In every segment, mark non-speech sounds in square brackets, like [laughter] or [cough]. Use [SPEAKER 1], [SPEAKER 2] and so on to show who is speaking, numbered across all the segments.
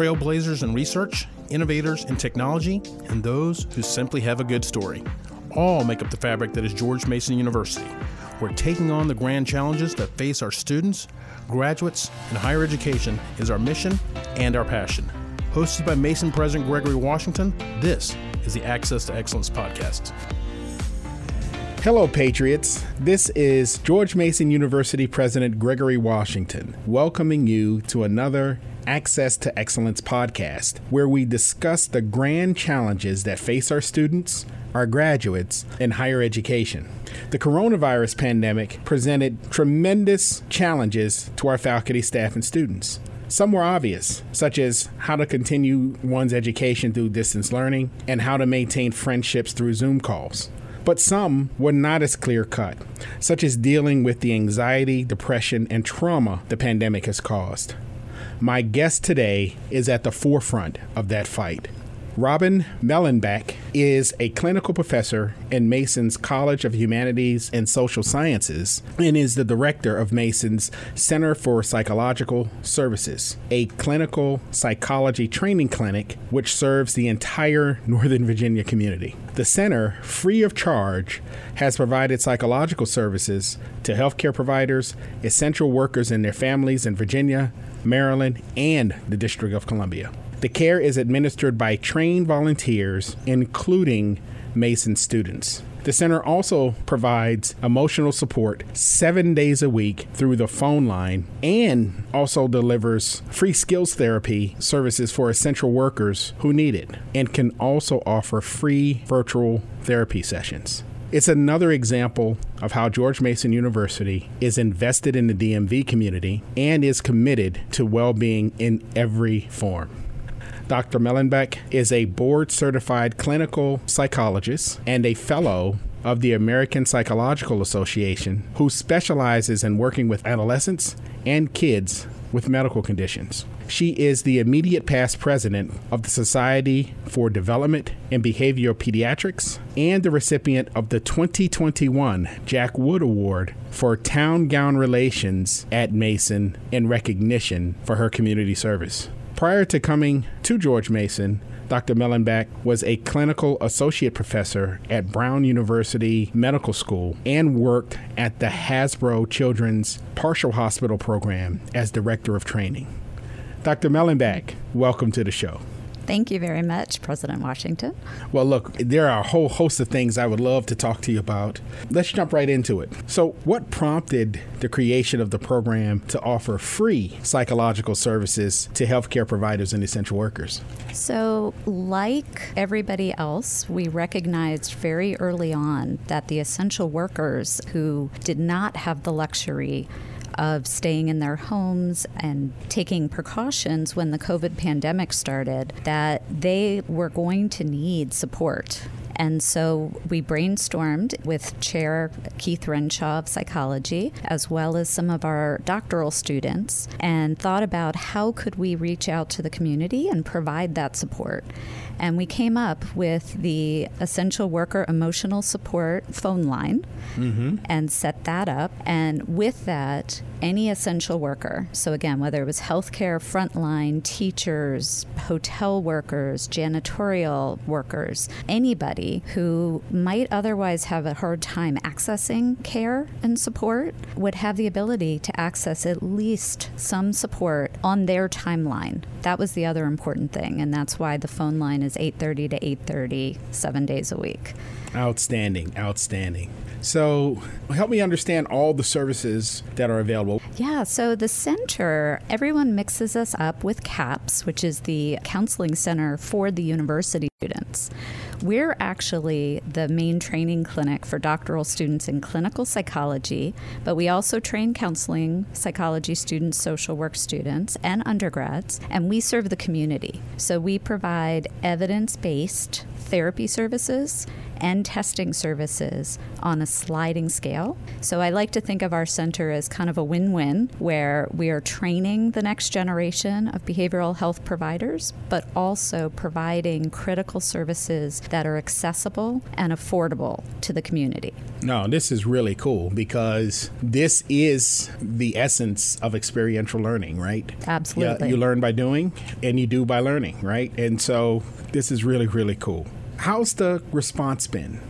[SPEAKER 1] trailblazers in research, innovators in technology, and those who simply have a good story. All make up the fabric that is George Mason University. We're taking on the grand challenges that face our students, graduates, and higher education is our mission and our passion. Hosted by Mason President Gregory Washington, this is the Access to Excellence podcast.
[SPEAKER 2] Hello, Patriots. This is George Mason University President Gregory Washington, welcoming you to another Access to Excellence podcast, where we discuss the grand challenges that face our students, our graduates, and higher education. The coronavirus pandemic presented tremendous challenges to our faculty, staff, and students. Some were obvious, such as how to continue one's education through distance learning and how to maintain friendships through Zoom calls. But some were not as clear cut, such as dealing with the anxiety, depression, and trauma the pandemic has caused. My guest today is at the forefront of that fight. Robyn Mehlenbeck is a clinical professor in Mason's College of Humanities and Social Sciences and is the director of Mason's Center for Psychological Services, a clinical psychology training clinic which serves the entire Northern Virginia community. The center, free of charge, has provided psychological services to healthcare providers, essential workers and their families in Virginia, Maryland, and the District of Columbia. The care is administered by trained volunteers, including Mason students. The center also provides emotional support seven days a week through the phone line and also delivers free skills therapy services for essential workers who need it and can also offer free virtual therapy sessions. It's another example of how George Mason University is invested in the DMV community and is committed to well being in every form. Dr. Mehlenbeck is a board certified clinical psychologist and a fellow of the American Psychological Association who specializes in working with adolescents and kids with medical conditions. She is the immediate past president of the Society for Development and Behavioral Pediatrics and the recipient of the 2021 Jack Wood Award for Town Gown Relations at Mason in recognition for her community service. Prior to coming to George Mason, Dr. Mehlenbeck was a clinical associate professor at Brown University Medical School and worked at the Hasbro Children's Partial Hospital Program as director of training. Dr. Mehlenbeck, welcome to the show.
[SPEAKER 3] Thank you very much, President Washington.
[SPEAKER 2] Well, look, there are a whole host of things I would love to talk to you about. Let's jump right into it. So, what prompted the creation of the program to offer free psychological services to healthcare providers and essential workers?
[SPEAKER 3] So, like everybody else, we recognized very early on that the essential workers who did not have the luxury of staying in their homes and taking precautions when the COVID pandemic started, that they were going to need support. And so we brainstormed with Chair Keith Renshaw of psychology, as well as some of our doctoral students, and thought about how could we reach out to the community and provide that support. And we came up with the Essential Worker Emotional Support phone line mm-hmm. and set that up. And with that, any essential worker, so again, whether it was healthcare, frontline, teachers, hotel workers, janitorial workers, anybody who might otherwise have a hard time accessing care and support would have the ability to access at least some support on their timeline. That was the other important thing, and that's why the phone line is is 8:30 to 8:30 7 days a week.
[SPEAKER 2] Outstanding, outstanding. So, help me understand all the services that are available.
[SPEAKER 3] Yeah, so the center, everyone mixes us up with CAPS, which is the counseling center for the university students. We're actually the main training clinic for doctoral students in clinical psychology, but we also train counseling psychology students, social work students, and undergrads, and we serve the community. So we provide evidence based therapy services and testing services on a sliding scale. So I like to think of our center as kind of a win win where we are training the next generation of behavioral health providers, but also providing critical services that are accessible and affordable to the community.
[SPEAKER 2] No, this is really cool because this is the essence of experiential learning, right?
[SPEAKER 3] Absolutely.
[SPEAKER 2] Yeah, you learn by doing and you do by learning, right? And so this is really, really cool. How's the response been?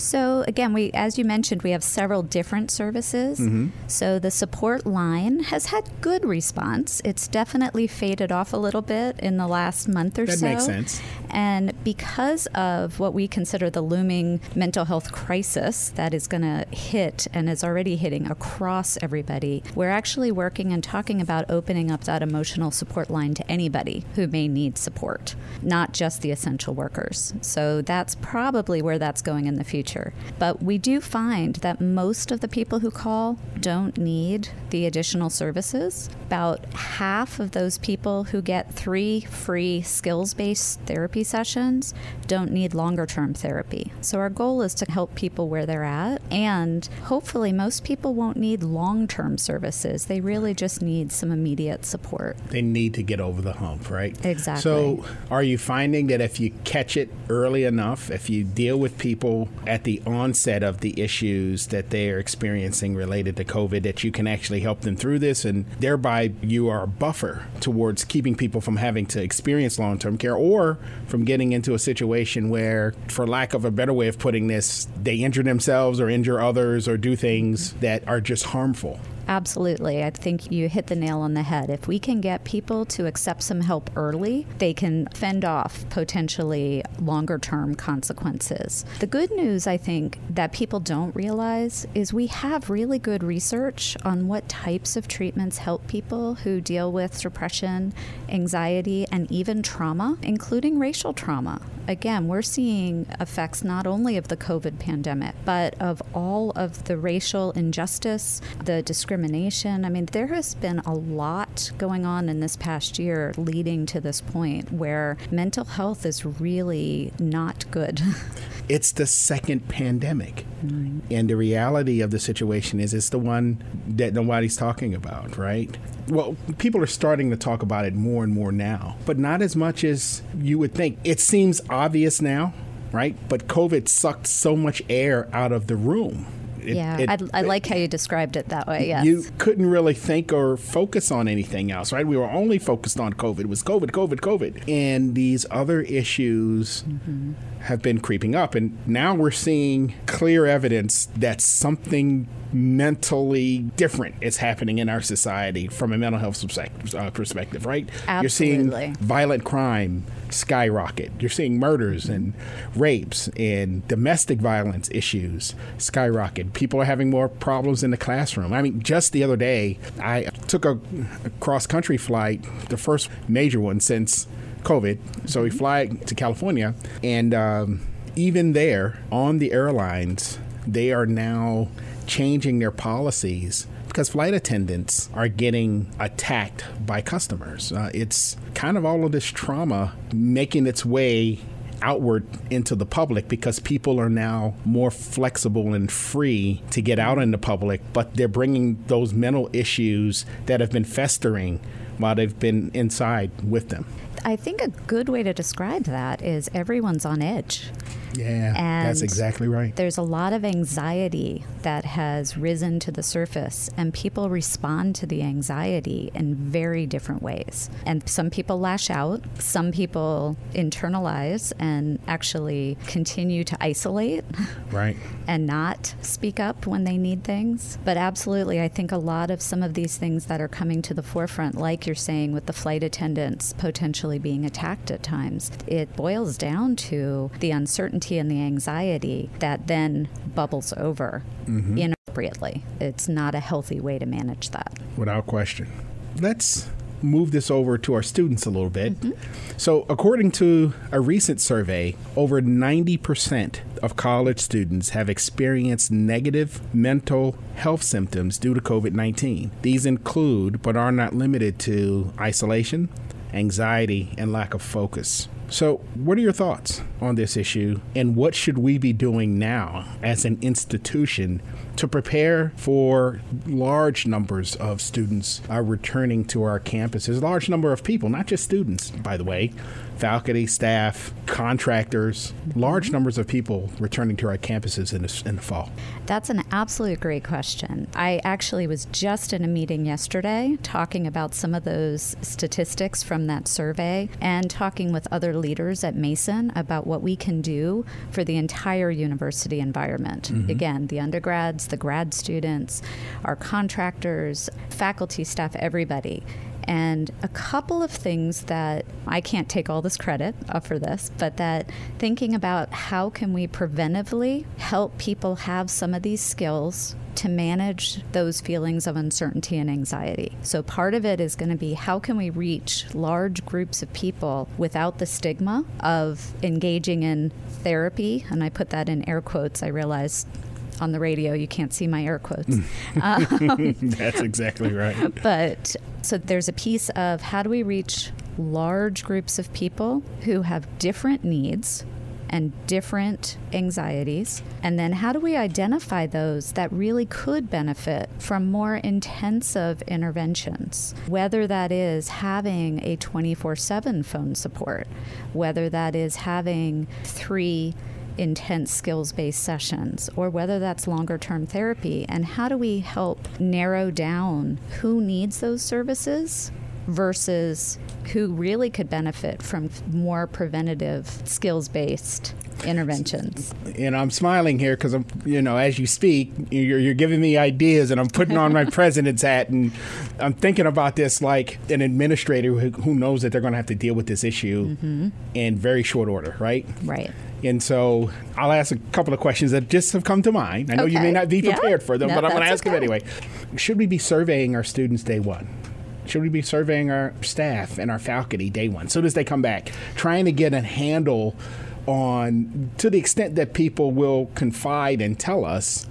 [SPEAKER 3] So again, we as you mentioned, we have several different services. Mm-hmm. So the support line has had good response. It's definitely faded off a little bit in the last month or
[SPEAKER 2] that
[SPEAKER 3] so.
[SPEAKER 2] That makes sense.
[SPEAKER 3] And because of what we consider the looming mental health crisis that is going to hit and is already hitting across everybody, we're actually working and talking about opening up that emotional support line to anybody who may need support, not just the essential workers. So that's probably where that's going in the future. But we do find that most of the people who call don't need the additional services. About half of those people who get three free skills based therapy therapy sessions don't need longer term therapy. So our goal is to help people where they're at. And hopefully, most people won't need long term services. They really just need some immediate support.
[SPEAKER 2] They need to get over the hump, right?
[SPEAKER 3] Exactly.
[SPEAKER 2] So, are you finding that if you catch it early enough, if you deal with people at the onset of the issues that they are experiencing related to COVID, that you can actually help them through this and thereby you are a buffer towards keeping people from having to experience long term care or from getting into a situation where, for lack of a better way of putting this, they injure themselves or injure others or do things that are just harmful.
[SPEAKER 3] Absolutely. I think you hit the nail on the head. If we can get people to accept some help early, they can fend off potentially longer term consequences. The good news, I think, that people don't realize is we have really good research on what types of treatments help people who deal with depression, anxiety, and even trauma, including racial trauma. Again, we're seeing effects not only of the COVID pandemic, but of all of the racial injustice, the discrimination discrimination. I mean, there has been a lot going on in this past year leading to this point where mental health is really not good. [laughs]
[SPEAKER 2] it's the second pandemic. Mm-hmm. And the reality of the situation is it's the one that nobody's talking about, right? Well, people are starting to talk about it more and more now, but not as much as you would think. It seems obvious now, right? But COVID sucked so much air out of the room
[SPEAKER 3] it, yeah, it, I, I like how you described it that way. Yes.
[SPEAKER 2] You couldn't really think or focus on anything else, right? We were only focused on COVID. It was COVID, COVID, COVID. And these other issues mm-hmm. have been creeping up. And now we're seeing clear evidence that something mentally different is happening in our society from a mental health uh, perspective, right?
[SPEAKER 3] Absolutely.
[SPEAKER 2] You're seeing violent crime skyrocket. You're seeing murders and rapes and domestic violence issues skyrocket. People are having more problems in the classroom. I mean, just the other day, I took a, a cross country flight, the first major one since COVID. So we fly to California, and um, even there on the airlines, they are now changing their policies because flight attendants are getting attacked by customers. Uh, it's kind of all of this trauma making its way outward into the public because people are now more flexible and free to get out in the public, but they're bringing those mental issues that have been festering while they've been inside with them.
[SPEAKER 3] I think a good way to describe that is everyone's on edge.
[SPEAKER 2] Yeah, and that's exactly right.
[SPEAKER 3] There's a lot of anxiety that has risen to the surface, and people respond to the anxiety in very different ways. And some people lash out, some people internalize and actually continue to isolate.
[SPEAKER 2] Right. [laughs]
[SPEAKER 3] And not speak up when they need things. But absolutely, I think a lot of some of these things that are coming to the forefront, like you're saying with the flight attendants potentially being attacked at times, it boils down to the uncertainty uncertainty and the anxiety that then bubbles over mm-hmm. inappropriately. It's not a healthy way to manage that.
[SPEAKER 2] Without question. Let's move this over to our students a little bit. Mm-hmm. So, according to a recent survey, over 90% of college students have experienced negative mental health symptoms due to COVID 19. These include, but are not limited to, isolation, anxiety, and lack of focus. So, what are your thoughts on this issue, and what should we be doing now as an institution to prepare for large numbers of students are returning to our campuses? A large number of people, not just students, by the way, faculty, staff, contractors, large numbers of people returning to our campuses in the, in the fall?
[SPEAKER 3] That's an absolute great question. I actually was just in a meeting yesterday talking about some of those statistics from that survey and talking with other leaders at Mason about what we can do for the entire university environment. Mm-hmm. Again, the undergrads, the grad students, our contractors, faculty, staff, everybody and a couple of things that I can't take all this credit for this, but that thinking about how can we preventively help people have some of these skills to manage those feelings of uncertainty and anxiety. So part of it is going to be how can we reach large groups of people without the stigma of engaging in therapy, and I put that in air quotes. I realize on the radio you can't see my air quotes. [laughs]
[SPEAKER 2] um, That's exactly right. [laughs]
[SPEAKER 3] But so there's a piece of how do we reach large groups of people who have different needs and different anxieties? And then how do we identify those that really could benefit from more intensive interventions? Whether that is having a 24 7 phone support, whether that is having three intense skills based sessions or whether that's longer term therapy. And how do we help narrow down who needs those services versus who really could benefit from more preventative skills based interventions.
[SPEAKER 2] And I'm smiling here because I'm, you know, as you speak, you're, you're, giving me ideas, and I'm putting on my [laughs] president's hat, and I'm thinking about this like an administrator who, who knows that they're going to have to deal with this issue mm-hmm. in very short order, right?
[SPEAKER 3] Right.
[SPEAKER 2] And so I'll ask a couple of questions that just have come to mind. I know okay. you may not be prepared yeah. for them, no, but I'm going to ask okay. them anyway. Should we be surveying our students day one? Should we be surveying our staff and our faculty day one, soon as they come back, trying to get a handle on, to the extent that people will confide and tell us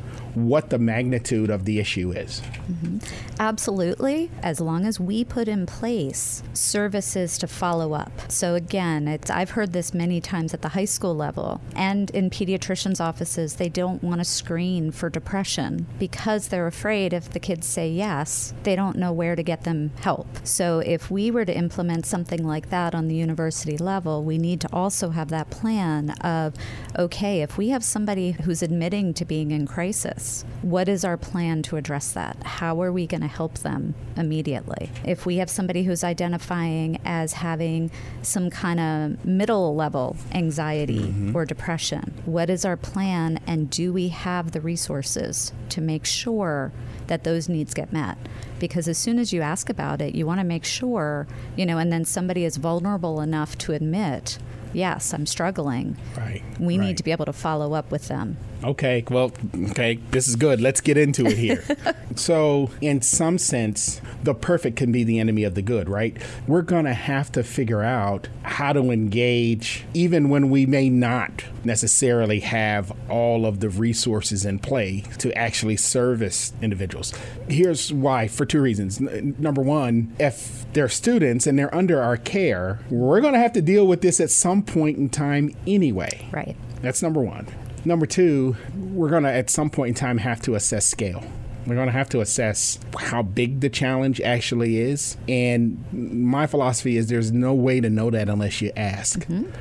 [SPEAKER 2] what the magnitude of the issue is.
[SPEAKER 3] Mm-hmm. Absolutely, as long as we put in place services to follow up. So again, it's I've heard this many times at the high school level and in pediatricians' offices, they don't want to screen for depression because they're afraid if the kids say yes, they don't know where to get them help. So if we were to implement something like that on the university level, we need to also have that plan of okay, if we have somebody who's admitting to being in crisis, What is our plan to address that? How are we going to help them immediately? If we have somebody who's identifying as having some kind of middle level anxiety mm-hmm. or depression, what is our plan and do we have the resources to make sure that those needs get met? Because as soon as you ask about it, you want to make sure, you know, and then somebody is vulnerable enough to admit, yes, I'm struggling.
[SPEAKER 2] Right.
[SPEAKER 3] We
[SPEAKER 2] right.
[SPEAKER 3] need to be able to follow up with them.
[SPEAKER 2] Okay, well, okay, this is good. Let's get into it here. [laughs] so, in some sense, the perfect can be the enemy of the good, right? We're going to have to figure out how to engage, even when we may not necessarily have all of the resources in play to actually service individuals. Here's why for two reasons. Number one, if they're students and they're under our care, we're going to have to deal with this at some point in time anyway.
[SPEAKER 3] Right.
[SPEAKER 2] That's number one. Number two, we're going to at some point in time have to assess scale. We're going to have to assess how big the challenge actually is. And my philosophy is there's no way to know that unless you ask. Mm-hmm.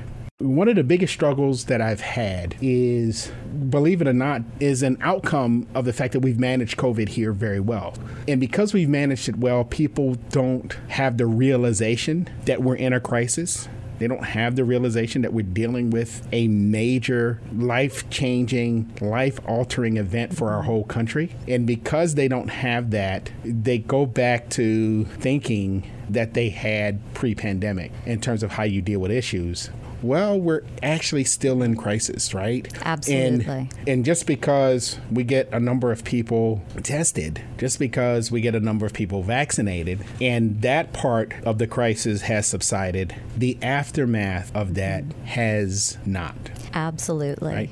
[SPEAKER 2] One of the biggest struggles that I've had is, believe it or not, is an outcome of the fact that we've managed COVID here very well. And because we've managed it well, people don't have the realization that we're in a crisis. They don't have the realization that we're dealing with a major life changing, life altering event for our whole country. And because they don't have that, they go back to thinking that they had pre pandemic in terms of how you deal with issues well, we're actually still in crisis, right?
[SPEAKER 3] Absolutely.
[SPEAKER 2] And, and just because we get a number of people tested, just because we get a number of people vaccinated, and that part of the crisis has subsided, the aftermath of that has not.
[SPEAKER 3] Absolutely.
[SPEAKER 2] Right?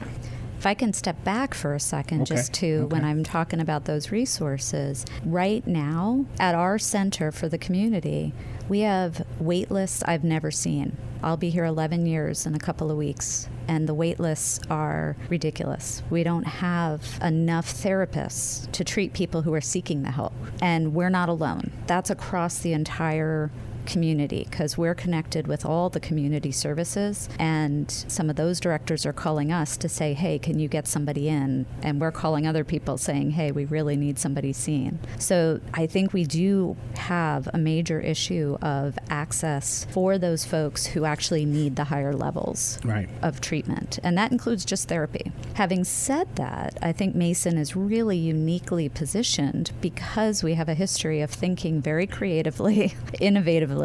[SPEAKER 3] If I can step back for a second,
[SPEAKER 2] Okay,
[SPEAKER 3] just to when. I'm talking about those resources, right now at our center for the community, we have wait lists I've never seen. I'll be here 11 years in a couple of weeks, and the wait lists are ridiculous. We don't have enough therapists to treat people who are seeking the help, and we're not alone. That's across the entire community because we're connected with all the community services and some of those directors are calling us to say hey can you get somebody in and we're calling other people saying hey we really need somebody seen so i think we do have a major issue of access for those folks who actually need the higher levels
[SPEAKER 2] Right.
[SPEAKER 3] of treatment, and that includes just therapy. Having said that, I think Mason is really uniquely positioned because we have a history of thinking very creatively, [laughs] innovatively,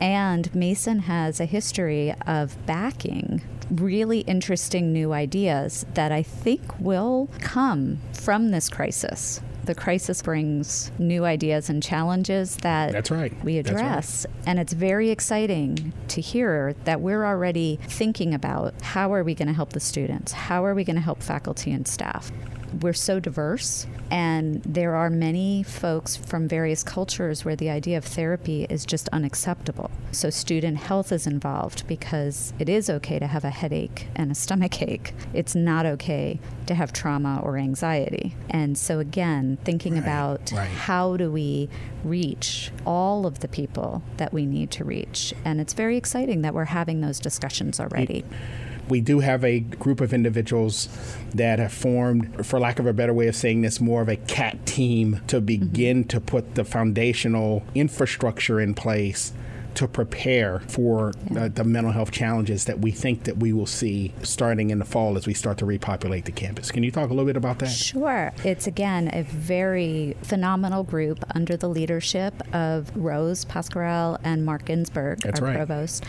[SPEAKER 3] and Mason has a history of backing really interesting new ideas that I think will come from this crisis. The crisis brings new ideas and challenges that
[SPEAKER 2] That's right.
[SPEAKER 3] we
[SPEAKER 2] That's right.
[SPEAKER 3] address. And it's very exciting to hear that we're already thinking about how are we going to help the students? How are we going to help faculty and staff? We're so diverse, and there are many folks from various cultures where the idea of therapy is just unacceptable. So, student health is involved because it is okay to have a headache and a stomach ache. It's not okay to have trauma or anxiety. And so, again, thinking
[SPEAKER 2] Right,
[SPEAKER 3] about
[SPEAKER 2] right.
[SPEAKER 3] how do we reach all of the people that we need to reach? And it's very exciting that we're having those discussions already.
[SPEAKER 2] We do have a group of individuals that have formed, for lack of a better way of saying this, more of a cat team to begin mm-hmm. to put the foundational infrastructure in place to prepare for uh, the mental health challenges that we think that we will see starting in the fall as we start to repopulate the campus. Can you talk a little bit about that?
[SPEAKER 3] Sure. It's again a very phenomenal group under the leadership of Rose Pascarell and Mark Ginsberg,
[SPEAKER 2] That's
[SPEAKER 3] our
[SPEAKER 2] right.
[SPEAKER 3] provost.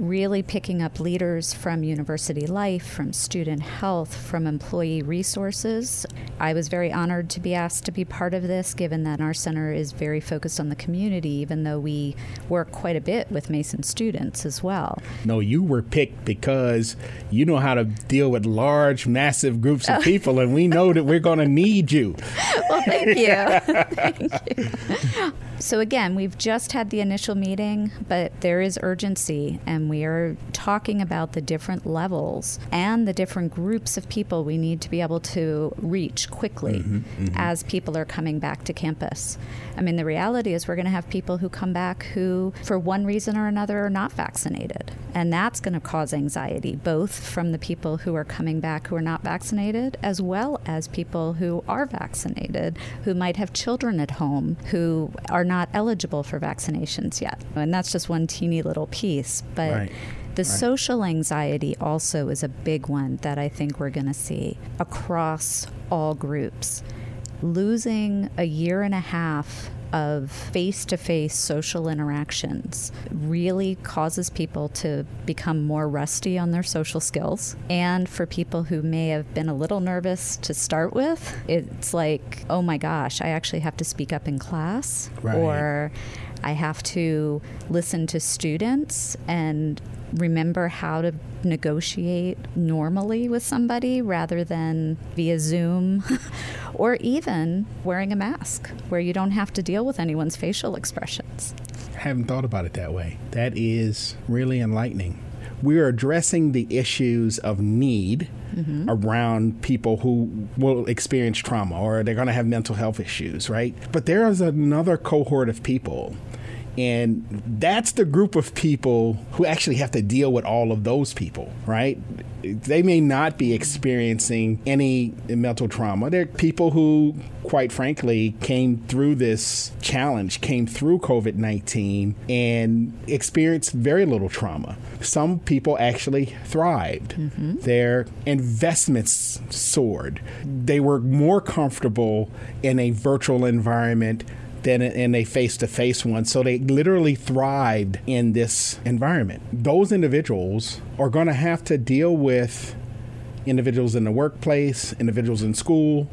[SPEAKER 3] Really picking up leaders from university life, from student health, from employee resources. I was very honored to be asked to be part of this, given that our center is very focused on the community, even though we work quite a bit with Mason students as well.
[SPEAKER 2] No, you were picked because you know how to deal with large, massive groups of oh. people, and we know that we're going to need you. [laughs]
[SPEAKER 3] Well, thank you. [laughs] [laughs] thank you. So, again, we've just had the initial meeting, but there is urgency, and we are talking about the different levels and the different groups of people we need to be able to reach quickly mm-hmm, mm-hmm. as people are coming back to campus. I mean, the reality is we're going to have people who come back who, for one reason or another, are not vaccinated. And that's going to cause anxiety, both from the people who are coming back who are not vaccinated, as well as people who are vaccinated, who might have children at home who are not eligible for vaccinations yet. And that's just one teeny little piece. But
[SPEAKER 2] Right.
[SPEAKER 3] the social anxiety also is a big one that I think we're going to see across all groups. Losing a year and a half of face to face social interactions really causes people to become more rusty on their social skills. And for people who may have been a little nervous to start with, it's like, oh my gosh, I actually have to speak up in class
[SPEAKER 2] Right.
[SPEAKER 3] or I have to listen to students and remember how to negotiate normally with somebody rather than via Zoom [laughs] or even wearing a mask where you don't have to deal with anyone's facial expressions.
[SPEAKER 2] I haven't thought about it that way. That is really enlightening. We are addressing the issues of need mm-hmm. around people who will experience trauma or they're going to have mental health issues, right? But there is another cohort of people. And that's the group of people who actually have to deal with all of those people, right? They may not be experiencing any mental trauma. They're people who, quite frankly, came through this challenge, came through COVID 19, and experienced very little trauma. Some people actually thrived. Mm-hmm. Their investments soared. They were more comfortable in a virtual environment than in a face to face one. So they literally thrived in this environment. Those individuals are going to have to deal with individuals in the workplace, individuals in school,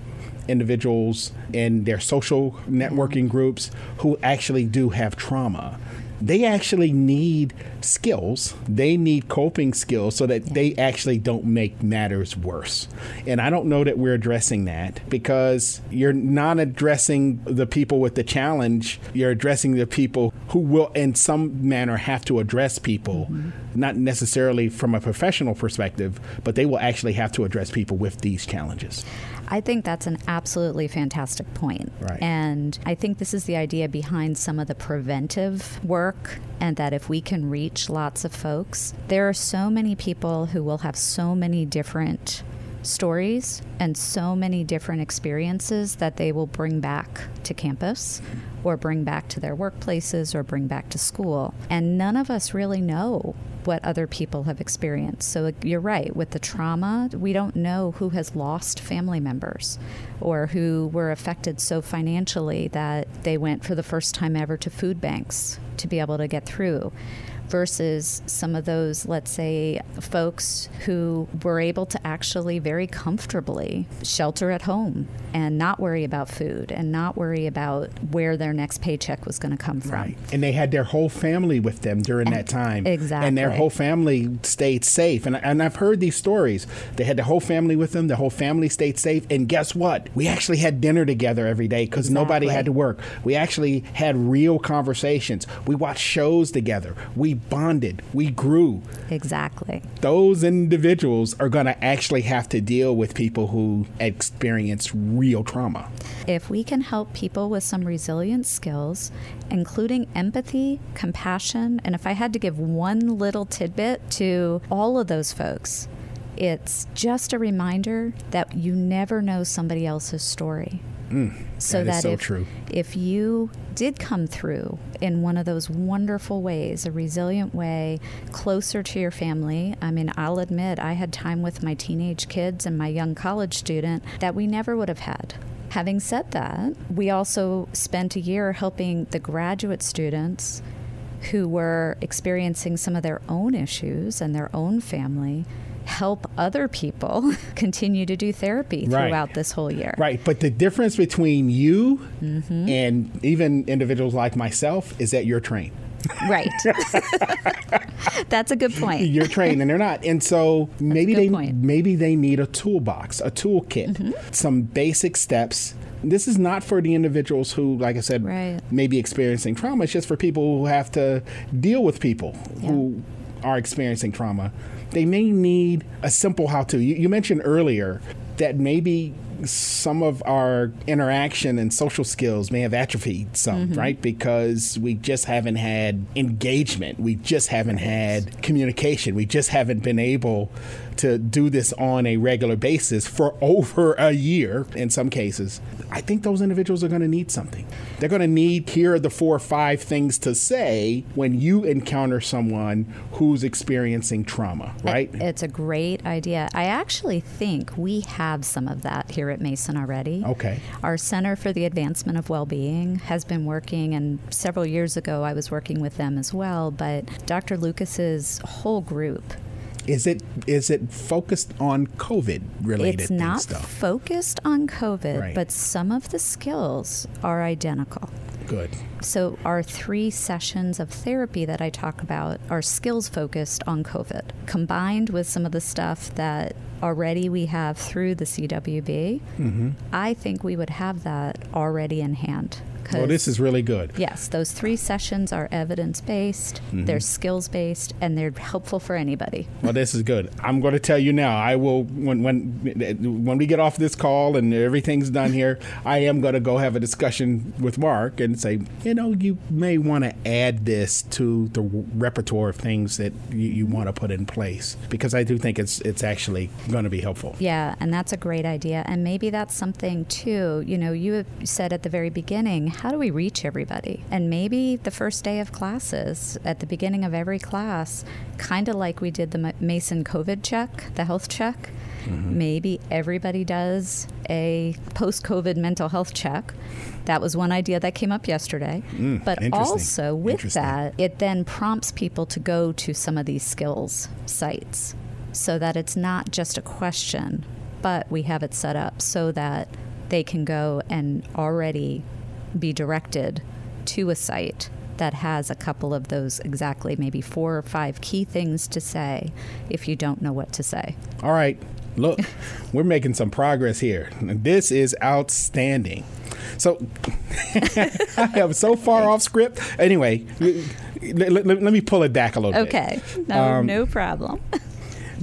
[SPEAKER 2] individuals in their social networking groups who actually do have trauma. they actually need skills. They need coping skills so that they actually don't make matters worse. And I don't know that we're addressing that because you're not addressing the people with the challenge. You're addressing the people who will, in some manner, have to address people, mm-hmm. not necessarily from a professional perspective, but they will actually have to address people with these challenges.
[SPEAKER 3] I think that's an absolutely fantastic point.
[SPEAKER 2] Right.
[SPEAKER 3] And I think this is the idea behind some of the preventive work, and that if we can reach lots of folks, there are so many people who will have so many different stories and so many different experiences that they will bring back to campus or bring back to their workplaces or bring back to school. And none of us really know what other people have experienced. So you're right, with the trauma, we don't know who has lost family members or who were affected so financially that they went for the first time ever to food banks to be able to get through versus some of those, let's say, folks who were able to actually very comfortably shelter at home and not worry about food and not worry about where their next paycheck was going to come from.
[SPEAKER 2] Right. And they had their whole family with them during that time.
[SPEAKER 3] exactly.
[SPEAKER 2] And their whole family stayed safe. And, and I've heard these stories. They had the whole family with them, the whole family stayed safe. And guess what? We actually had dinner together every day because nobody had to work. We actually had real conversations. We watched shows together. We bonded. We grew.
[SPEAKER 3] Exactly.
[SPEAKER 2] Those individuals are going to actually have to deal with people who experience real trauma.
[SPEAKER 3] If we can help people with some resilience skills, including empathy, compassion, and if I had to give one little tidbit to all of those folks, it's just a reminder that you never know somebody else's story. Mm. so
[SPEAKER 2] that is
[SPEAKER 3] that
[SPEAKER 2] so
[SPEAKER 3] if,
[SPEAKER 2] true.
[SPEAKER 3] if you did come through in one of those wonderful ways, a resilient way, closer to your family, I mean, I'll admit I had time with my teenage kids and my young college student that we never would have had. Having said that, we also spent a year helping the graduate students who were experiencing some of their own issues and their own family help other people [laughs] continue to do therapy
[SPEAKER 2] Right.
[SPEAKER 3] throughout this whole year.
[SPEAKER 2] Right. But the difference between you
[SPEAKER 3] Mm-hmm.
[SPEAKER 2] and even individuals like myself is that you're trained.
[SPEAKER 3] Right. [laughs] That's a good point.
[SPEAKER 2] You're trained and they're not. And so maybe they
[SPEAKER 3] point.
[SPEAKER 2] maybe they need a toolbox, a toolkit,
[SPEAKER 3] Mm-hmm.
[SPEAKER 2] some basic steps. This is not for the individuals who, like I said,
[SPEAKER 3] Right.
[SPEAKER 2] may be experiencing trauma. It's just for people who have to deal with people who are experiencing trauma. They may need a simple how to. You, you mentioned earlier that maybe some of our interaction and social skills may have atrophied some, mm-hmm. right? Because we just haven't had engagement. We just haven't had communication. We just haven't been able to do this on a regular basis for over a year in some cases. I think those individuals are going to need something. They're going to need here are the four or five things to say when you encounter someone who's experiencing trauma, right?
[SPEAKER 3] It's a great idea. I actually think we have some of that here at Mason already.
[SPEAKER 2] Okay.
[SPEAKER 3] Our Center for the Advancement of Wellbeing has been working, and several years ago I was working with them as well. But Dr. Lucas's whole group,
[SPEAKER 2] Is it is it focused on COVID related
[SPEAKER 3] it's not
[SPEAKER 2] stuff?
[SPEAKER 3] focused on COVID,
[SPEAKER 2] Right.
[SPEAKER 3] but some of the skills are identical.
[SPEAKER 2] Good.
[SPEAKER 3] So, our three sessions of therapy that I talk about are skills focused on COVID, combined with some of the stuff that already we have through the CWB.
[SPEAKER 2] Mm-hmm.
[SPEAKER 3] I think we would have that already in hand.
[SPEAKER 2] Well, this is really good.
[SPEAKER 3] Yes, those three sessions are evidence based,
[SPEAKER 2] Mm-hmm.
[SPEAKER 3] they're skills based, and they're helpful for anybody.
[SPEAKER 2] Well, this is good. I'm going to tell you now. I will when when when we get off this call and everything's done here. [laughs] I am going to go have a discussion with Mark and say, you know, you may want to add this to the repertoire of things that you, you want to put in place because I do think it's it's actually going to be helpful.
[SPEAKER 3] Yeah, and that's a great idea. And maybe that's something too. You know, you have said at the very beginning, how do we reach everybody? And maybe the first day of classes, at the beginning of every class, kind of like we did the Mason COVID check, the health check. Mm-hmm. Maybe everybody does a post COVID mental health check. That was one idea that came up yesterday. Mm,
[SPEAKER 2] but
[SPEAKER 3] also, with that, it then prompts people to go to some of these skills sites so that it's not just a question, but we have it set up so that they can go and already be directed to a site that has a couple of those exactly, maybe four or five key things to say if you don't know what to say.
[SPEAKER 2] All right. Look, [laughs] we're making some progress here. This is outstanding. So [laughs] I am so far off script. Anyway, let, let, let, me pull it back a little
[SPEAKER 3] okay. bit. Okay. No, um, no problem. [laughs]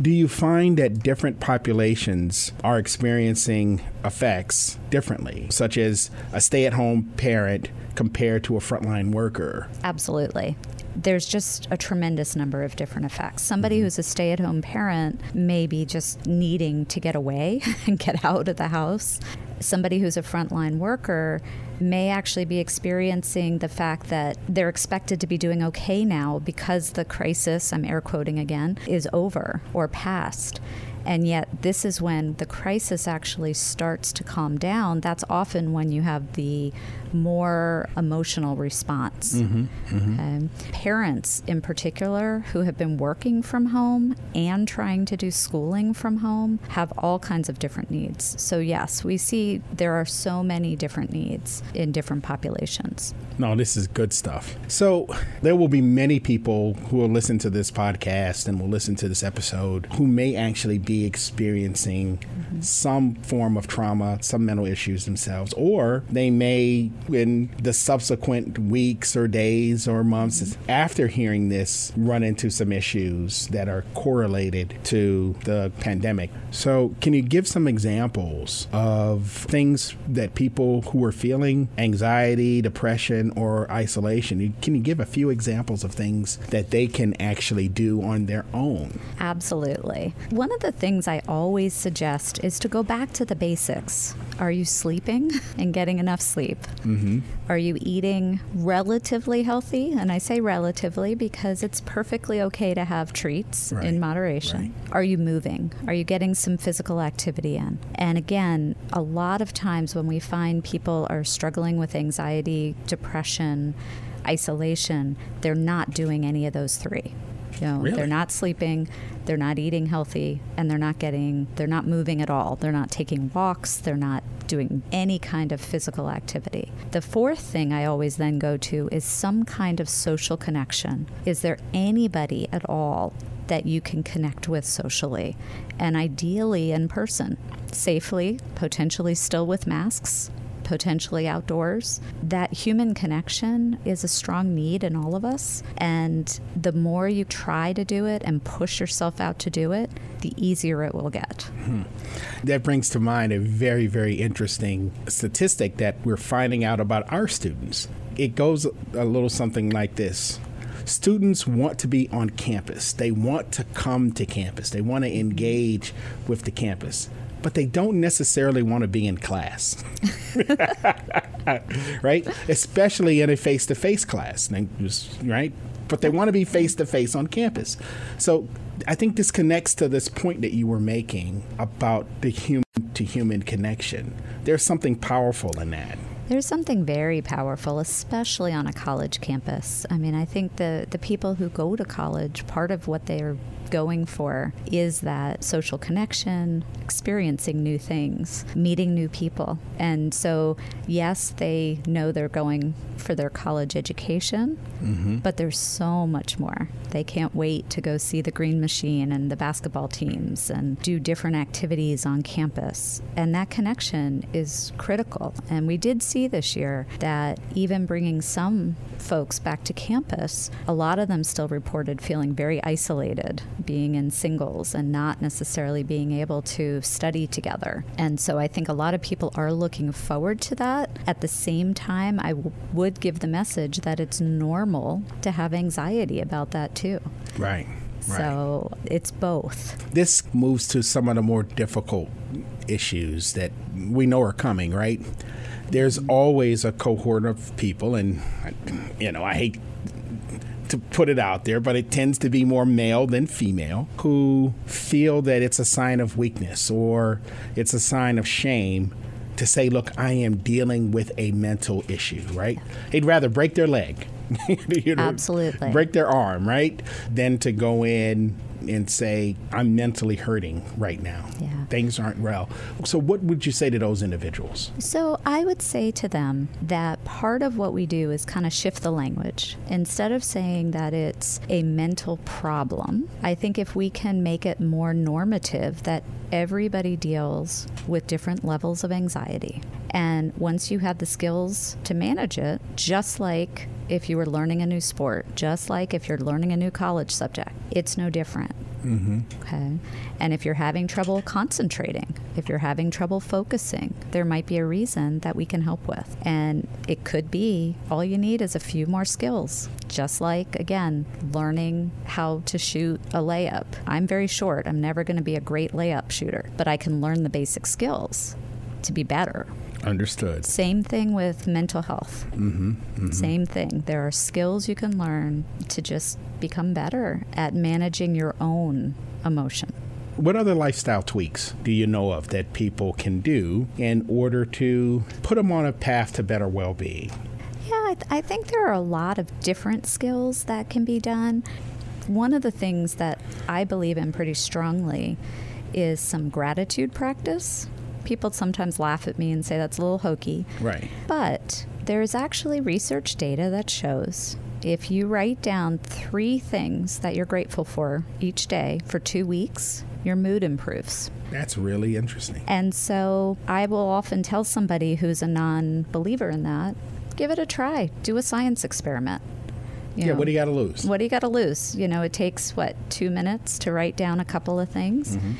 [SPEAKER 2] do you find that different populations are experiencing effects differently, such as a stay at home parent compared to a frontline worker?
[SPEAKER 3] Absolutely there's just a tremendous number of different effects. Somebody mm-hmm. who's a stay at home parent may be just needing to get away [laughs] and get out of the house. Somebody who's a frontline worker may actually be experiencing the fact that they're expected to be doing okay now because the crisis, I'm air quoting again, is over or past. And yet, this is when the crisis actually starts to calm down. That's often when you have the more emotional response. Mm-hmm, mm-hmm. Um, parents, in particular, who have been working from home and trying to do schooling from home, have all kinds of different needs. So, yes, we see there are so many different needs in different populations.
[SPEAKER 2] No, this is good stuff. So, there will be many people who will listen to this podcast and will listen to this episode who may actually be experiencing mm-hmm. some form of trauma, some mental issues themselves, or they may in the subsequent weeks or days or months after hearing this run into some issues that are correlated to the pandemic. So, can you give some examples of things that people who are feeling anxiety, depression, or isolation? Can you give a few examples of things that they can actually do on their own?
[SPEAKER 3] Absolutely. One of the things I always suggest is to go back to the basics. Are you sleeping and getting enough sleep? Mm-hmm. Mm-hmm. Are you eating relatively healthy? And I say relatively because it's perfectly okay to have treats right. in moderation. Right. Are you moving? Are you getting some physical activity in? And again, a lot of times when we find people are struggling with anxiety, depression, isolation, they're not doing any of those three. You know, really? they're not sleeping, they're not eating healthy, and they're not getting, they're not moving at all. They're not taking walks, they're not doing any kind of physical activity. The fourth thing I always then go to is some kind of social connection. Is there anybody at all that you can connect with socially? And ideally in person, safely, potentially still with masks potentially outdoors. That human connection is a strong need in all of us. And the more you try to do it and push yourself out to do it, the easier it will get. Hmm.
[SPEAKER 2] That brings to mind a very, very interesting statistic that we're finding out about our students. It goes a little something like this students want to be on campus. They want to come to campus. They want to engage with the campus but they don't necessarily want to be in class. [laughs] right? Especially in a face to face class, right? But they want to be face to face on campus. So I think this connects to this point that you were making about the human to human connection. There's something powerful in that.
[SPEAKER 3] There's something very powerful, especially on a college campus. I mean, I think the, the people who go to college, part of what they're going for is that social connection, experiencing new things, meeting new people. And so, yes, they know they're going for their college education, mm-hmm. but there's so much more. They can't wait to go see the Green Machine and the basketball teams and do different activities on campus. And that connection is critical. And we did see this year that even bringing some folks back to campus, a lot of them still reported feeling very isolated, being in singles and not necessarily being able to study together. And so I think a lot of people are looking forward to that. At the same time, I w- would give the message that it's normal to have anxiety about that too.
[SPEAKER 2] Right.
[SPEAKER 3] Right. So it's both.
[SPEAKER 2] This moves to some of the more difficult issues that we know are coming, right? there's always a cohort of people, and you know, I hate to put it out there, but it tends to be more male than female who feel that it's a sign of weakness or it's a sign of shame to say, look, I am dealing with a mental issue, right? They'd rather break their leg [laughs] you know,
[SPEAKER 3] Absolutely.
[SPEAKER 2] break their arm, right? Than to go in and say, I'm mentally hurting right now.
[SPEAKER 3] Yeah.
[SPEAKER 2] Things aren't well. So, what would you say to those individuals?
[SPEAKER 3] So I would say to them that part of what we do is kind of shift the language. Instead of saying that it's a mental problem, I think if we can make it more normative that everybody deals with different levels of anxiety. And once you have the skills to manage it, just like if you were learning a new sport, just like if you're learning a new college subject, it's no different.
[SPEAKER 2] Mm-hmm.
[SPEAKER 3] Okay. And if you're having trouble concentrating, if you're having trouble focusing, there might be a reason that we can help with. And it could be all you need is a few more skills, just like, again, learning how to shoot a layup. I'm very short. I'm never going to be a great layup shooter, but I can learn the basic skills to be better.
[SPEAKER 2] Understood.
[SPEAKER 3] Same thing with mental health.
[SPEAKER 2] Mm-hmm. Mm-hmm.
[SPEAKER 3] Same thing. There are skills you can learn to just become better at managing your own emotion.
[SPEAKER 2] What other lifestyle tweaks do you know of that people can do in order to put them on a path to better well being?
[SPEAKER 3] Yeah, I, th- I think there are a lot of different skills that can be done. One of the things that I believe in pretty strongly is some gratitude practice. People sometimes laugh at me and say that's a little hokey.
[SPEAKER 2] Right.
[SPEAKER 3] But there's actually research data that shows if you write down three things that you're grateful for each day for two weeks, your mood improves.
[SPEAKER 2] That's really interesting.
[SPEAKER 3] And so I will often tell somebody who's a non believer in that give it a try, do a science experiment.
[SPEAKER 2] You yeah, know, what do you got to lose?
[SPEAKER 3] What do you got to lose? You know, it takes, what, two minutes to write down a couple of things? Mm-hmm.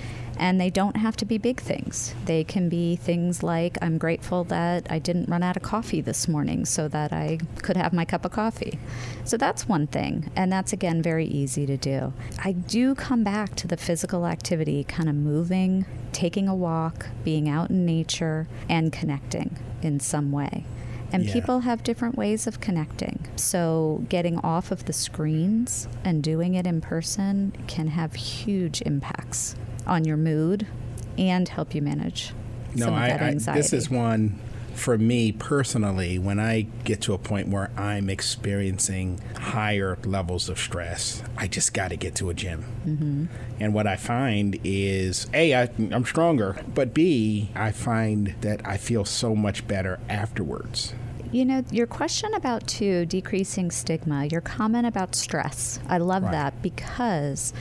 [SPEAKER 3] And they don't have to be big things. They can be things like, I'm grateful that I didn't run out of coffee this morning so that I could have my cup of coffee. So that's one thing. And that's, again, very easy to do. I do come back to the physical activity, kind of moving, taking a walk, being out in nature, and connecting in some way. And yeah. people have different ways of connecting. So, getting off of the screens and doing it in person can have huge impacts on your mood and help you manage no, some of that I, anxiety.
[SPEAKER 2] I, this is one for me personally when I get to a point where I'm experiencing higher levels of stress, I just got to get to a gym. Mm-hmm. And what I find is A, I, I'm stronger, but B, I find that I feel so much better afterwards.
[SPEAKER 3] You know, your question about too decreasing stigma, your comment about stress, I love right. that because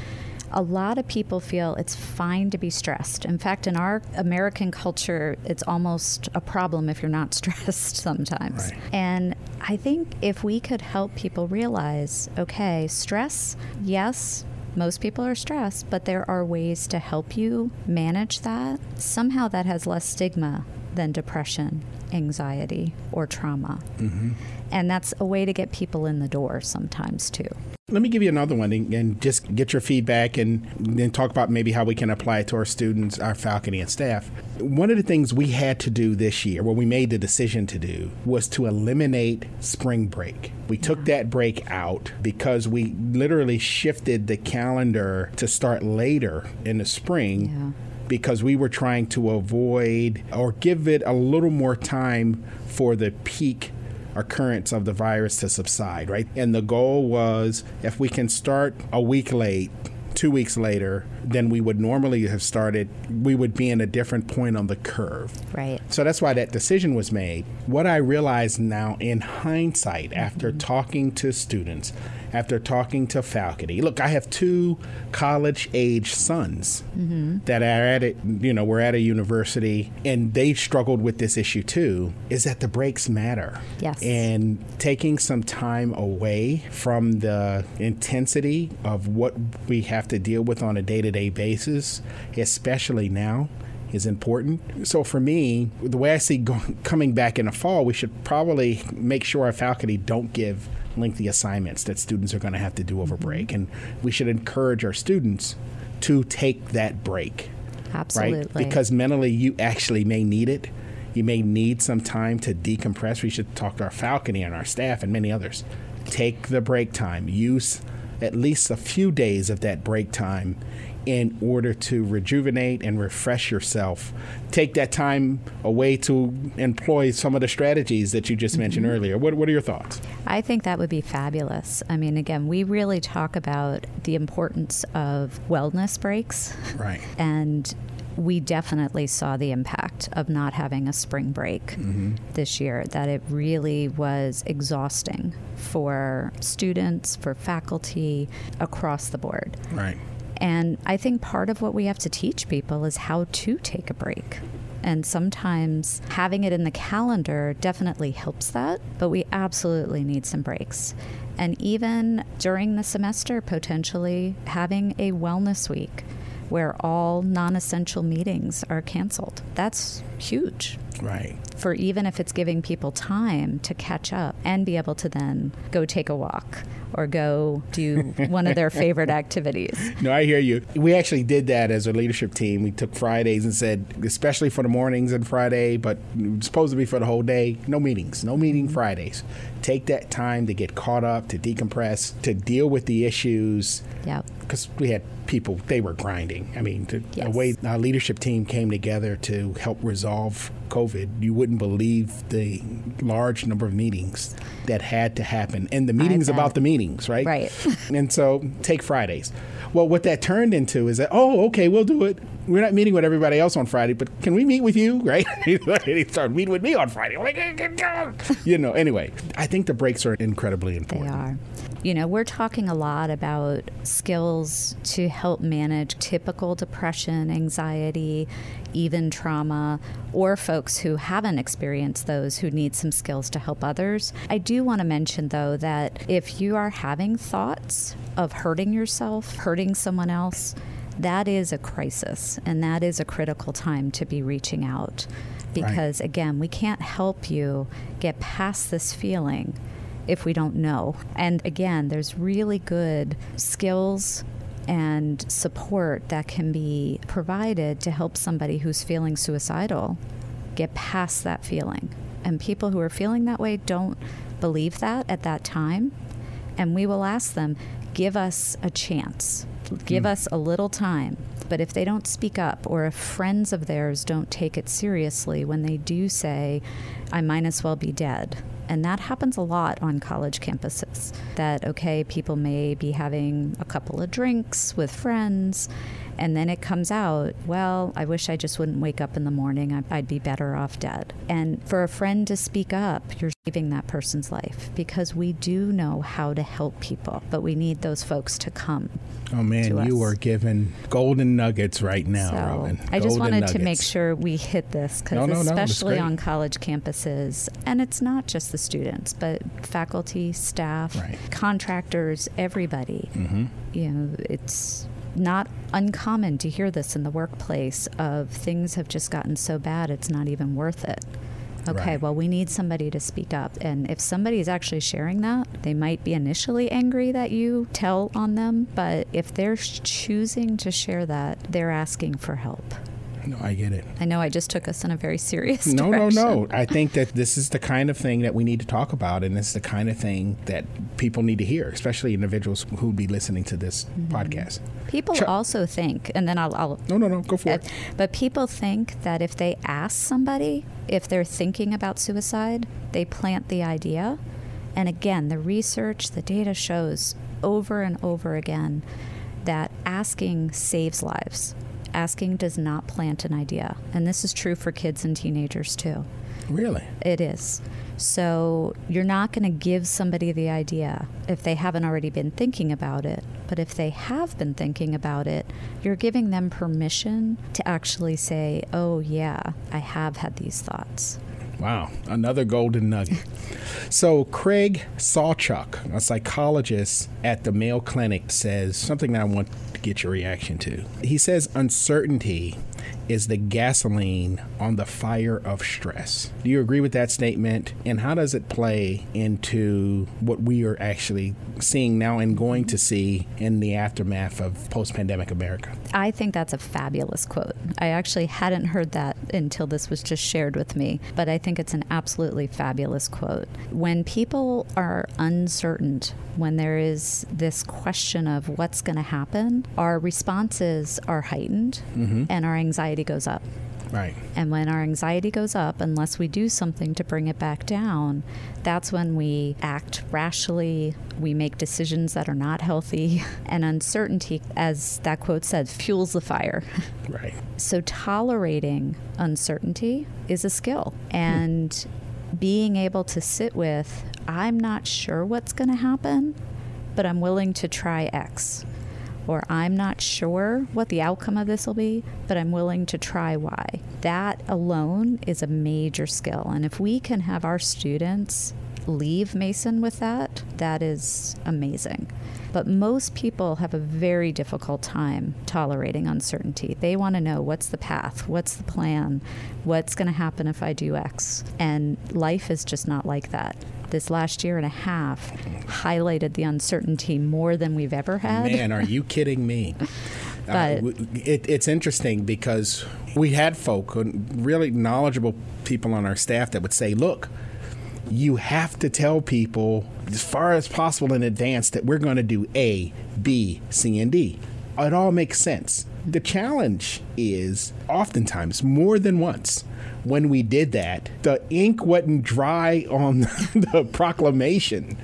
[SPEAKER 3] a lot of people feel it's fine to be stressed. In fact, in our American culture, it's almost a problem if you're not [laughs] stressed sometimes. Right. And I think if we could help people realize okay, stress, yes, most people are stressed, but there are ways to help you manage that. Somehow that has less stigma than depression, anxiety, or trauma. Mm-hmm. And that's a way to get people in the door sometimes, too.
[SPEAKER 2] Let me give you another one and, just get your feedback and then talk about maybe how we can apply it to our students, our faculty, and staff. One of the things we had to do this year, what we made the decision to do, was to eliminate spring break. We yeah. took that break out because we literally shifted the calendar to start later in the spring. Yeah because we were trying to avoid or give it a little more time for the peak occurrence of the virus to subside, right? And the goal was if we can start a week late, two weeks later than we would normally have started, we would be in a different point on the curve.
[SPEAKER 3] Right.
[SPEAKER 2] So that's why that decision was made. What I realize now in hindsight, after mm-hmm. talking to students, after talking to faculty. Look, I have two college age sons mm-hmm. that are at it, you know, we're at a university and they struggled with this issue too, is that the breaks matter.
[SPEAKER 3] Yes.
[SPEAKER 2] And taking some time away from the intensity of what we have to deal with on a day to day basis, especially now, is important. So for me, the way I see going, coming back in the fall, we should probably make sure our faculty don't give lengthy assignments that students are going to have to do over mm-hmm. break. And we should encourage our students to take that break.
[SPEAKER 3] Absolutely.
[SPEAKER 2] Right? Because mentally, you actually may need it. You may need some time to decompress. We should talk to our faculty and our staff and many others. Take the break time. Use at least a few days of that break time in order to rejuvenate and refresh yourself. Take that time away to employ some of the strategies that you just mm-hmm. mentioned earlier. What, what are your thoughts?
[SPEAKER 3] I think that would be fabulous. I mean, again, we really talk about the importance of wellness breaks.
[SPEAKER 2] Right.
[SPEAKER 3] And we definitely saw the impact of not having a spring break mm-hmm. this year, that it really was exhausting for students, for faculty across the board.
[SPEAKER 2] Right.
[SPEAKER 3] And I think part of what we have to teach people is how to take a break. And sometimes having it in the calendar definitely helps that, but we absolutely need some breaks. And even during the semester, potentially having a wellness week where all non essential meetings are canceled. That's huge.
[SPEAKER 2] Right.
[SPEAKER 3] For even if it's giving people time to catch up and be able to then go take a walk or go do [laughs] one of their favorite activities.
[SPEAKER 2] No, I hear you. We actually did that as a leadership team. We took Fridays and said, especially for the mornings and Friday, but supposed to be for the whole day, no meetings, no meeting mm-hmm. Fridays. Take that time to get caught up, to decompress, to deal with the issues.
[SPEAKER 3] Yeah.
[SPEAKER 2] Because we had people, they were grinding. I mean, to,
[SPEAKER 3] yes.
[SPEAKER 2] the way our leadership team came together to help resolve COVID, you wouldn't believe the large number of meetings that had to happen. And the meetings about the meetings, right?
[SPEAKER 3] Right. [laughs]
[SPEAKER 2] and so take Fridays. Well, what that turned into is that, oh, okay, we'll do it. We're not meeting with everybody else on Friday, but can we meet with you, [laughs] right? [laughs] he started meeting with me on Friday. you know, anyway, I think the breaks are incredibly important.
[SPEAKER 3] They are. You know, we're talking a lot about skills to help manage typical depression, anxiety, even trauma, or folks who haven't experienced those who need some skills to help others. I do want to mention, though, that if you are having thoughts of hurting yourself, hurting someone else, that is a crisis and that is a critical time to be reaching out because right. again we can't help you get past this feeling if we don't know and again there's really good skills and support that can be provided to help somebody who's feeling suicidal get past that feeling and people who are feeling that way don't believe that at that time and we will ask them give us a chance give mm. us a little time. But if they don't speak up, or if friends of theirs don't take it seriously when they do say, I might as well be dead, and that happens a lot on college campuses. That, okay, people may be having a couple of drinks with friends, and then it comes out, well, I wish I just wouldn't wake up in the morning. I'd be better off dead. And for a friend to speak up, you're saving that person's life because we do know how to help people, but we need those folks to come.
[SPEAKER 2] Oh man, you are giving golden nuggets right now, so Robyn.
[SPEAKER 3] I just wanted nuggets. to make sure we hit this because,
[SPEAKER 2] no, no,
[SPEAKER 3] especially
[SPEAKER 2] no,
[SPEAKER 3] on college campuses, and it's not just the students, but faculty, staff,
[SPEAKER 2] right.
[SPEAKER 3] contractors, everybody.
[SPEAKER 2] Mm-hmm.
[SPEAKER 3] You know, it's not uncommon to hear this in the workplace of things have just gotten so bad it's not even worth it. Okay,
[SPEAKER 2] right.
[SPEAKER 3] well, we need somebody to speak up. And if somebody is actually sharing that, they might be initially angry that you tell on them, but if they're choosing to share that, they're asking for help.
[SPEAKER 2] No, I get it.
[SPEAKER 3] I know I just took us in a very serious
[SPEAKER 2] No,
[SPEAKER 3] direction.
[SPEAKER 2] no, no. I think that this is the kind of thing that we need to talk about, and it's the kind of thing that people need to hear, especially individuals who would be listening to this mm-hmm. podcast.
[SPEAKER 3] People Ch- also think, and then I'll, I'll.
[SPEAKER 2] No, no, no. Go for uh, it.
[SPEAKER 3] But people think that if they ask somebody if they're thinking about suicide, they plant the idea. And again, the research, the data shows over and over again that asking saves lives asking does not plant an idea. And this is true for kids and teenagers too.
[SPEAKER 2] Really?
[SPEAKER 3] It is. So you're not going to give somebody the idea if they haven't already been thinking about it. But if they have been thinking about it, you're giving them permission to actually say, oh, yeah, I have had these thoughts.
[SPEAKER 2] Wow, another golden nugget. so, Craig Sawchuk, a psychologist at the Mayo Clinic, says something that I want to get your reaction to. He says uncertainty is the gasoline on the fire of stress. Do you agree with that statement? And how does it play into what we are actually seeing now and going to see in the aftermath of post pandemic America?
[SPEAKER 3] I think that's a fabulous quote. I actually hadn't heard that until this was just shared with me, but I think it's an absolutely fabulous quote. When people are uncertain, when there is this question of what's going to happen, our responses are heightened mm-hmm. and our anxiety goes up.
[SPEAKER 2] Right.
[SPEAKER 3] And when our anxiety goes up, unless we do something to bring it back down, that's when we act rashly. We make decisions that are not healthy. [laughs] And uncertainty, as that quote said, fuels the fire. [laughs]
[SPEAKER 2] Right.
[SPEAKER 3] So tolerating uncertainty is a skill. And hmm. being able to sit with, I'm not sure what's going to happen, but I'm willing to try X or I'm not sure what the outcome of this will be, but I'm willing to try why. That alone is a major skill. And if we can have our students leave Mason with that, that is amazing. But most people have a very difficult time tolerating uncertainty. They want to know what's the path, what's the plan, what's going to happen if I do X. And life is just not like that this last year and a half highlighted the uncertainty more than we've ever had.
[SPEAKER 2] Man, are you [laughs] kidding me? Uh, but, uh, it, it's interesting because we had folk, uh, really knowledgeable people on our staff that would say, look, you have to tell people as far as possible in advance that we're going to do A, B, C, and D. It all makes sense. The challenge is oftentimes more than once when we did that, the ink wasn't dry on [laughs] the proclamation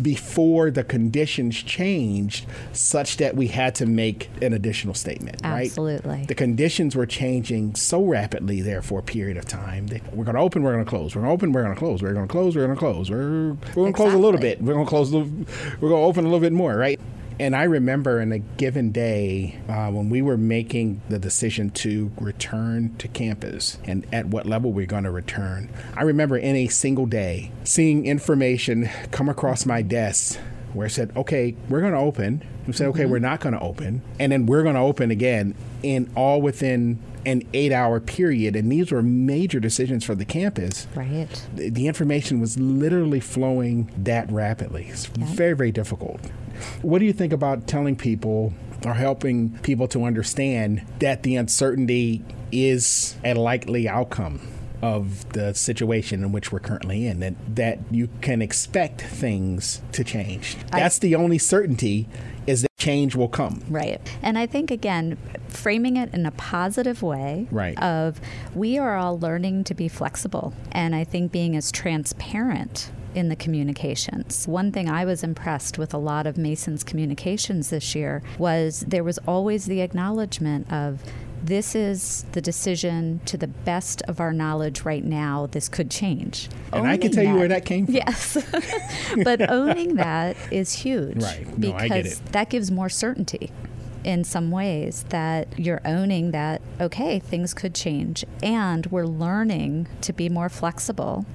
[SPEAKER 2] before the conditions changed such that we had to make an additional statement
[SPEAKER 3] right? Absolutely.
[SPEAKER 2] The conditions were changing so rapidly there for a period of time we're going to open we're going to close we're going to open we're going to close we're going to close we're going to close we're, we're going to exactly. close a little bit we're going to close we're going to open a little bit more right and I remember in a given day uh, when we were making the decision to return to campus and at what level we're going to return. I remember in a single day seeing information come across my desk where it said, okay, we're going to open. We said, okay, mm-hmm. we're not going to open. And then we're going to open again, in all within an eight hour period. And these were major decisions for the campus.
[SPEAKER 3] Right.
[SPEAKER 2] The, the information was literally flowing that rapidly. It's yeah. very, very difficult. What do you think about telling people or helping people to understand that the uncertainty is a likely outcome? Of the situation in which we're currently in that that you can expect things to change. That's I, the only certainty is that change will come.
[SPEAKER 3] Right. And I think again framing it in a positive way
[SPEAKER 2] right.
[SPEAKER 3] of we are all learning to be flexible and I think being as transparent in the communications. One thing I was impressed with a lot of Mason's communications this year was there was always the acknowledgement of this is the decision to the best of our knowledge right now. This could change.
[SPEAKER 2] And owning I can tell that, you where that came from.
[SPEAKER 3] Yes. [laughs] but [laughs] owning that is huge.
[SPEAKER 2] Right. No,
[SPEAKER 3] because that gives more certainty in some ways that you're owning that, okay, things could change. And we're learning to be more flexible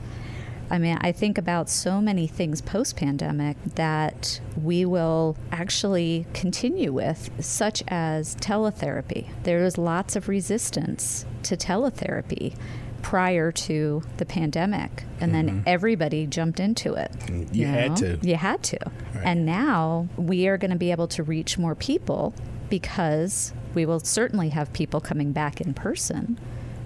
[SPEAKER 3] I mean, I think about so many things post pandemic that we will actually continue with, such as teletherapy. There is lots of resistance to teletherapy prior to the pandemic and mm-hmm. then everybody jumped into it
[SPEAKER 2] you, you know? had to
[SPEAKER 3] you had to right. and now we are going to be able to reach more people because we will certainly have people coming back in person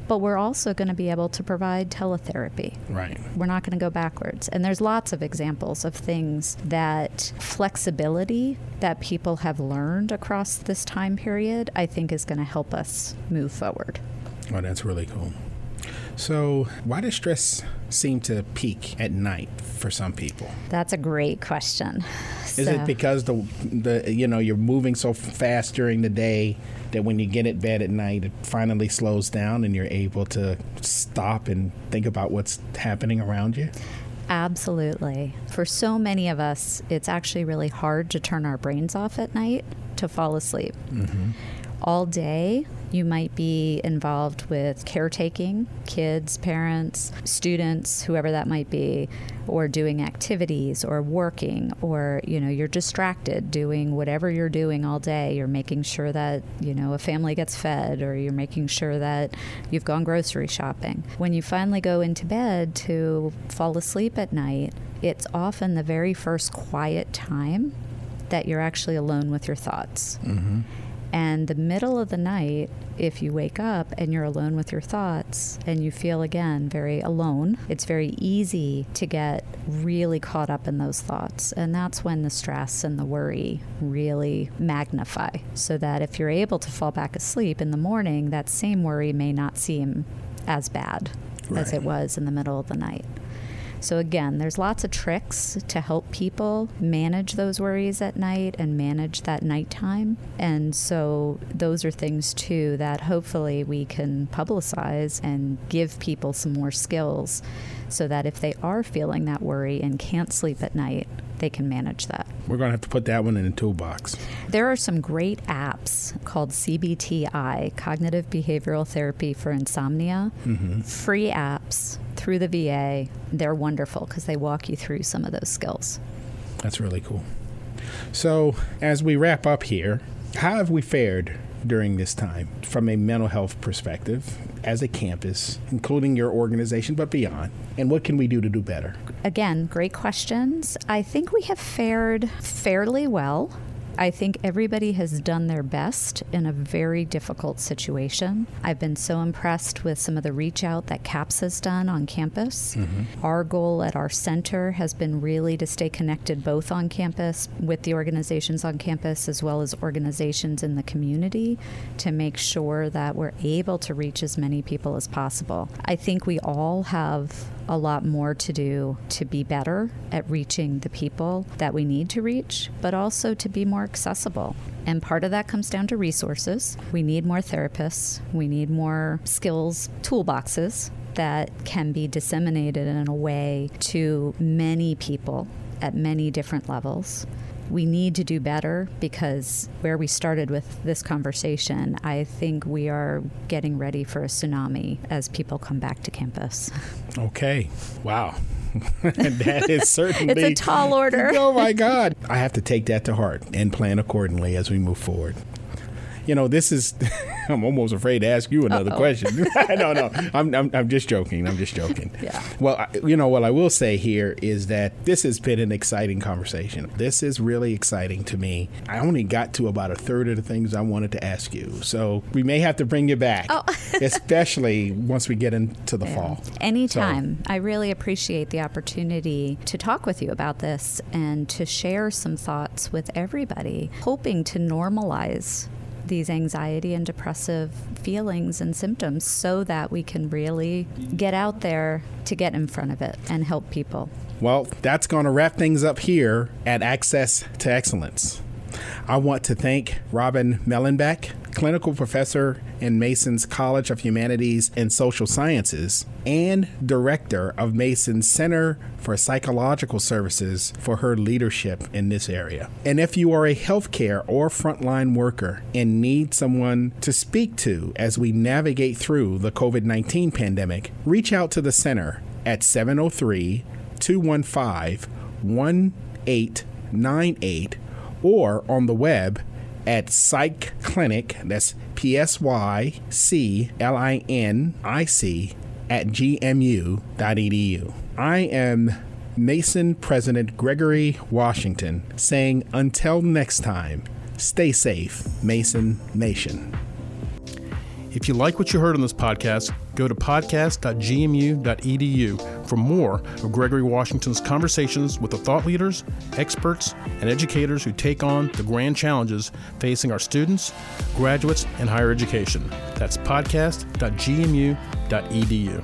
[SPEAKER 3] but we're also going to be able to provide teletherapy.
[SPEAKER 2] Right.
[SPEAKER 3] We're not going to go backwards. And there's lots of examples of things that flexibility that people have learned across this time period, I think is going to help us move forward.
[SPEAKER 2] Oh, that's really cool. So, why does stress seem to peak at night for some people?
[SPEAKER 3] That's a great question.
[SPEAKER 2] Is so. it because the the you know you're moving so fast during the day that when you get in bed at night, it finally slows down and you're able to stop and think about what's happening around you?
[SPEAKER 3] Absolutely. For so many of us, it's actually really hard to turn our brains off at night to fall asleep. Mm-hmm. All day, You might be involved with caretaking, kids, parents, students, whoever that might be, or doing activities or working or you know you're distracted doing whatever you're doing all day. You're making sure that you know a family gets fed or you're making sure that you've gone grocery shopping. When you finally go into bed to fall asleep at night it's often the very first quiet time that you're actually alone with your thoughts. Mm-hmm. And the middle of the night, if you wake up and you're alone with your thoughts and you feel again very alone, it's very easy to get really caught up in those thoughts. And that's when the stress and the worry really magnify. So that if you're able to fall back asleep in the morning, that same worry may not seem as bad right. as it was in the middle of the night. So, again, there's lots of tricks to help people manage those worries at night and manage that nighttime. And so, those are things too that hopefully we can publicize and give people some more skills so that if they are feeling that worry and can't sleep at night, they can manage that.
[SPEAKER 2] We're going to have to put that one in the toolbox.
[SPEAKER 3] There are some great apps called CBTI, Cognitive Behavioral Therapy for Insomnia. Mm-hmm. Free apps through the VA. They're wonderful because they walk you through some of those skills.
[SPEAKER 2] That's really cool. So, as we wrap up here, how have we fared during this time from a mental health perspective as a campus, including your organization, but beyond? And what can we do to do better?
[SPEAKER 3] Again, great questions. I think we have fared fairly well. I think everybody has done their best in a very difficult situation. I've been so impressed with some of the reach out that CAPS has done on campus. Mm-hmm. Our goal at our center has been really to stay connected both on campus with the organizations on campus as well as organizations in the community to make sure that we're able to reach as many people as possible. I think we all have a lot more to do to be better at reaching the people that we need to reach, but also to be more accessible. And part of that comes down to resources. We need more therapists, we need more skills toolboxes that can be disseminated in a way to many people at many different levels we need to do better because where we started with this conversation, I think we are getting ready for a tsunami as people come back to campus. [laughs]
[SPEAKER 2] Okay. Wow. [laughs] that is certainly [laughs]
[SPEAKER 3] it's a tall order.
[SPEAKER 2] oh my God. I have to take that to heart and plan accordingly as we move forward you know, this is. [laughs] I'm almost afraid to ask you another Uh-oh. question. [laughs] [laughs] no, no, I'm, I'm, I'm just joking. I'm just joking.
[SPEAKER 3] Yeah.
[SPEAKER 2] Well, I, you know, what I will say here is that this has been an exciting conversation. This is really exciting to me. I only got to about a third of the things I wanted to ask you, so we may have to bring you back, oh. especially once we get into the yeah. fall.
[SPEAKER 3] Anytime. So. I really appreciate the opportunity to talk with you about this and to share some thoughts with everybody, hoping to normalize these anxiety and depressive feelings and symptoms so that we can really get out there to get in front of it and help people.
[SPEAKER 2] Well, that's going to wrap things up here at Access to Excellence. I want to thank Robyn Mehlenbeck, clinical professor in Mason's College of Humanities and Social Sciences, and director of Mason's Center for Psychological Services for her leadership in this area. And if you are a healthcare or frontline worker and need someone to speak to as we navigate through the COVID 19 pandemic, reach out to the center at 703 215 1898 or on the web at Psych Clinic, that's P S Y C L I N I C, at gmu.edu. I am Mason President Gregory Washington saying until next time, stay safe, Mason Nation.
[SPEAKER 1] If you like what you heard on this podcast, go to podcast.gmu.edu for more of Gregory Washington's conversations with the thought leaders, experts, and educators who take on the grand challenges facing our students, graduates, and higher education. That's podcast.gmu.edu.